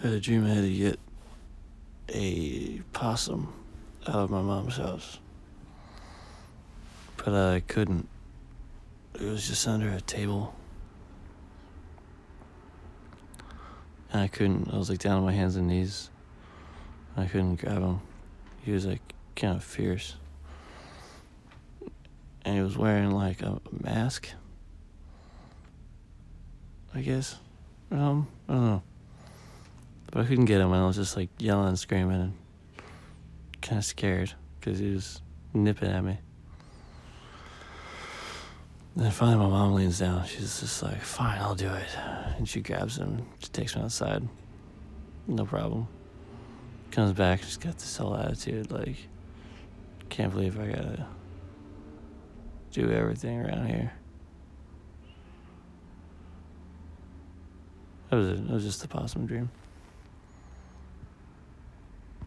I had a dream I had to get a possum out of my mom's house. But I couldn't. It was just under a table. And I couldn't, I was like down on my hands and knees. I couldn't grab him. He was like kind of fierce. And he was wearing like a mask. I guess. Um, I don't know. But I couldn't get him, and I was just like yelling and screaming and kind of scared because he was nipping at me. And then finally, my mom leans down. She's just like, "Fine, I'll do it." And she grabs him, she takes him outside. No problem. Comes back, she's got this whole attitude like, "Can't believe I gotta do everything around here." That was it. It was just a possum dream.